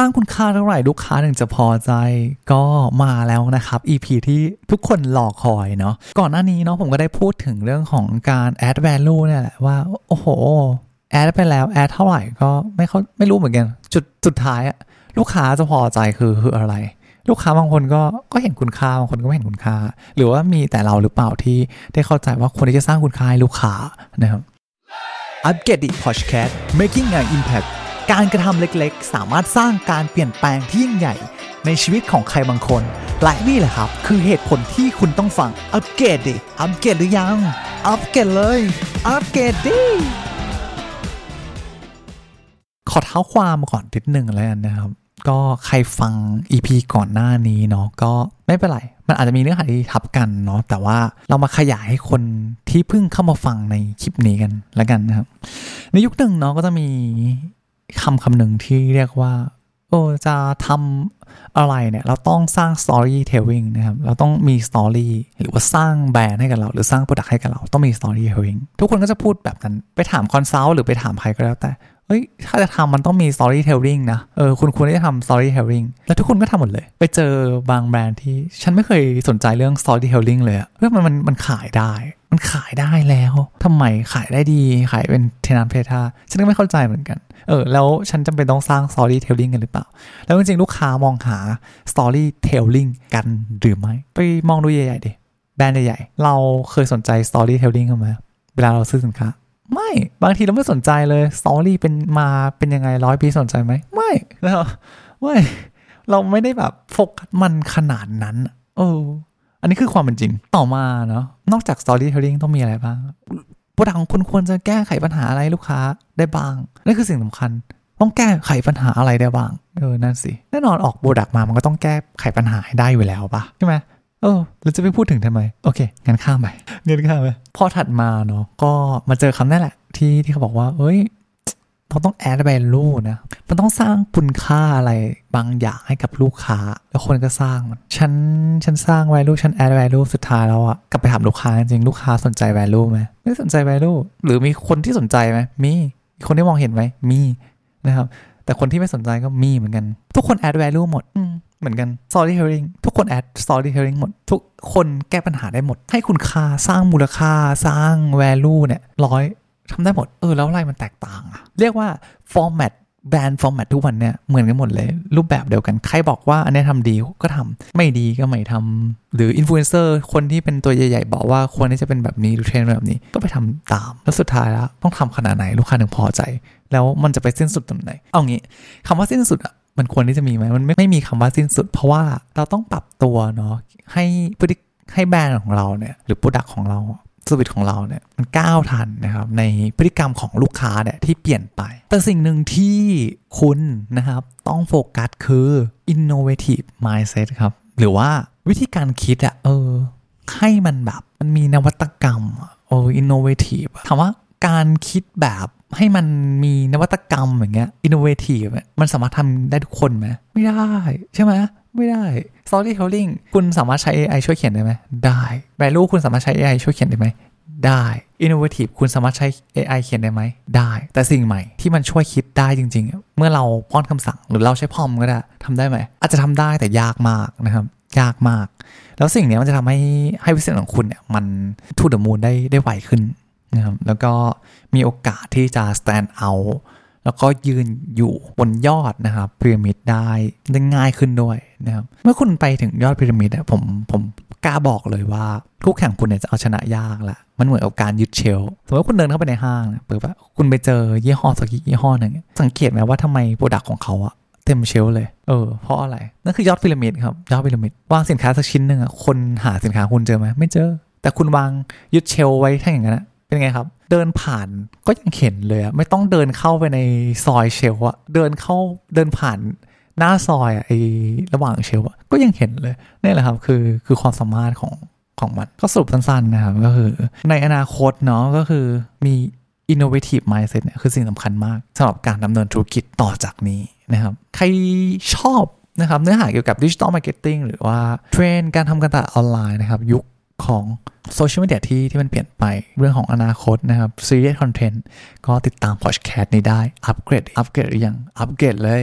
ร้างคุณค่าเท่าไหร่ลูกค้าถึงจะพอใจก็มาแล้วนะครับ EP ที่ทุกคนรอคอยเนาะก่อนหน้านี้เนาะผมก็ได้พูดถึงเรื่องของการ add value เนี่ยแหละว่า โอ้โห แอดไปแล้ว แอดเท่าไหร่ก็ไม่เขาไม่รู้เหมือนกัน จุดสุดท้ายอะลูกค้าจะพอใจคือคืออะไร ลูกค้าบางคนก็ก็เห็นคุณค่าบางคนก็ไม่เห็นคุณค่า หรือว่ามีแต่เราหรือเปล่าที่ได้เข้าใจว่าคนที่จะสร้างคุณค่าให้ลูกค้านะครับอัปเกรด Podcast making an impact การกระทำเล็กๆ สามารถสร้างการเปลี่ยนแปลงที่ยิ่งใหญ่ ในชีวิตของใครบางคน และนี่แหละครับ คือเหตุผลที่คุณต้องฟัง อัปเกรดดิ อัปเกรดหรือยัง อัปเกรดเลย อัปเกรดดิขอเท้าความก่อนนิดหนึ่งแล้วกันนะครับ ก็ใครฟัง EP ก่อนหน้านี้เนาะก็ไม่เป็นไร มันอาจจะมีเนื้อหาที่ทับกันเนาะแต่ว่าเรามาขยายให้คนที่เพิ่งเข้ามาฟังในคลิปนี้กันล้วกันนะครับ ในยุคหนึ่งเนาะก็จะมี คำคำหนึ่งที่เรียกว่าโอ้จะทำอะไรเนี่ย เราต้องสร้าง storytelling นะครับ เราต้องมี story หรือว่าสร้างแบรนด์ให้กับเรา หรือสร้าง product ให้กับเรา ต้องมี storytelling ทุกคนก็จะพูดแบบนั้น ไปถามคอนซัลท์หรือไปถามใครก็แล้วแต่เฮ้ย ถ้าจะทำมันต้องมี storytelling นะ เออ คุณควรที่จะทำ storytelling แล้วทุกคนก็ทำหมดเลย ไปเจอบางแบรนด์ที่ ฉันไม่เคยสนใจเรื่อง storytelling เลยอะเรื่องมันมันมันขายได้ มันขายได้แล้วทำไมขายได้ดีขายเป็นเทนันเพทาฉันก็ไม่เข้าใจเหมือนกัน เออ แล้วฉันจำเป็นต้องสร้าง storytelling กันหรือเปล่า แล้วจริงๆ ลูกค้ามองหา storytelling กันหรือไม่ ไปมองดูใหญ่ๆดิแบรนด์ใหญ่ๆเราเคยสนใจ storytelling กันไหมเวลาเราซื้อสินค้าไม่ บางทีเราไม่สนใจเลยสตอรี่เป็นมาเป็นยังไงร้อยปีสนใจไหมไม่แล้วไม่เราไม่ได้แบบโฟกัสมันขนาดนั้น เออ อันนี้คือความเป็นจริง ต่อมาเนาะ นอกจาก storytelling ต้องมีอะไรบ้าง product ของคุณควรจะแก้ไขปัญหาอะไรลูกค้าได้บ้าง นั่นคือสิ่งสำคัญ ต้องแก้ไขปัญหาอะไรได้บ้าง เออ นั่นสิ แน่นอนออก product มา มันก็ต้องแก้ไขปัญหาให้ได้อยู่แล้วปะใช่ไหมเออเราจะไปพูดถึงทำไม โอเค งั้นข้ามไปงั้นข้ามไป พอถัดมาเนาะ ก็มาเจอคำนั่นแหละ ที่ที่เขาบอกว่า เอ้ย เราต้อง add value นะ มันต้องสร้างคุณค่าอะไรบางอย่างให้กับลูกค้า แล้วคนก็สร้างมัน ฉัน ฉันสร้าง value ฉัน add value สุดท้ายแล้วอะกลับไปถามลูกค้าจริงลูกค้าสนใจ value ไหมไม่สนใจ value หรือมีคนที่สนใจไหมมีมีคนที่มองเห็นไหมมีนะครับ แต่คนที่ไม่สนใจก็มีเหมือนกัน ทุกคน add value หมดเหมือนกัน storytelling ทุกคน add storytelling หมด ทุกคนแก้ปัญหาได้หมด ให้คุณค่าสร้างมูลค่าสร้าง value เนี่ยร้อย ทำได้หมด เออ แล้วอะไรมันแตกต่างอะเรียกว่า format แบรนด์ format ทุกวันเนี่ยเหมือนกันหมดเลย รูปแบบเดียวกัน ใครบอกว่าอันนี้ทำดีก็ทำไม่ดีก็ไม่ทำหรืออินฟลูเอนเซอร์คนที่เป็นตัวใหญ่ๆ บอกว่าควรที่จะเป็นแบบนี้หรือเทรนแบบนี้ ก็ไปทำตาม แล้วสุดท้ายแล้วต้องทำขนาดไหนลูกค้าถึงพอใจ แล้วมันจะไปสิ้นสุดตรงไหน เอางี้คำว่าสิ้นสุดอะมันควรที่จะมีไหมมันไม่ไม่มีคำว่าสิ้นสุด เพราะว่าเราต้องปรับตัวเนาะให้พฤติให้แบรนด์ของเราเนี่ยหรือโปรดักของเรา สวิตของเราเนี่ยมันก้าวทันนะครับในพฤติกรรมของลูกค้าเนี่ยที่เปลี่ยนไป แต่สิ่งหนึ่งที่คุณนะครับต้องโฟกัสคือ innovative mindset ครับ หรือว่าวิธีการคิดอะเออ ให้มันแบบมันมีนวัตกรรมอะเออ innovative ถามว่าการคิดแบบให้มันมีนวัตกรรมอย่างเงี้ย innovative มันสามารถทำได้ทุกคนไหมไม่ได้ใช่ไหม ไม่ได้ storytelling คุณสามารถใช้ AI ช่วยเขียนได้ไหมได้ value คุณสามารถใช้ AI ช่วยเขียนได้ไหมได้ innovative คุณสามารถใช้ AI เขียนได้ไหม ได้ แต่สิ่งใหม่ที่มันช่วยคิดได้จริง ๆ เมื่อเราป้อนคำสั่งหรือเราใช้พอมก็ได้ทำได้ไหม อาจจะทำได้แต่ยากมากนะครับ ยากมาก แล้วสิ่งนี้มันจะทำให้ให้วิสัยของคุณเนี่ยมันทูดมูลได้ได้ไวขึ้นนะครับ แล้วก็มีโอกาสที่จะ stand out แล้วก็ยืนอยู่บนยอดนะครับพีระมิดได้ได้ง่ายขึ้นด้วยนะครับเมื่อคุณไปถึงยอดพีระมิดผมผมกล้าบอกเลยว่าคู่แข่งคุณเนี่ยจะเอาชนะยากละมันเหมือนกับการยึดเชลสมมติว่าคุณเดินเข้าไปในห้างนะเปิดว่าคุณไปเจอยี่ห้อสักยี่ห้อหนึ่งสังเกตไหมว่าทำไมโปรดักของเขาอะเต็มเชลเลย เออ เพราะอะไร นั่นคือยอดพีระมิดครับ ยอดพีระมิด วางสินค้าสักชิ้นหนึ่งอะคนหาสินค้าคุณเจอไหมไม่เจอ แต่คุณวางยึดเชลไว้ถ้าอย่างนั้น เป็นไงครับ เดินผ่านก็ยังเห็นเลยอะไม่ต้องเดินเข้าไปในซอย shelf อะเดินเข้าเดินผ่านหน้าซอยอะไอระหว่าง shelf อะก็ยังเห็นเลยนี่แหละครับคือคือความสามารถของของมันก็สรุปสั้นๆนะครับก็คือในอนาคตเนาะก็คือมี innovative mindset เนี่ยคือสิ่งสำคัญมากสำหรับการดำเนินธุรกิจต่อจากนี้นะครับ ใครชอบนะครับเนื้อหาเกี่ยวกับดิจิ t a ลมาร์เก็ตติ้งหรือว่าเทรนการทำการตลาดออนไลน์นะครับ ยุค ของโซเชียลมีเดียที่ที่มันเปลี่ยนไปเรื่องของอนาคตนะครับซีรีส์คอนเทนต์ก็ติดตามพอดแคสต์นี้ได้ อัปเกรด อัปเกรดหรือยัง อัปเกรดเลย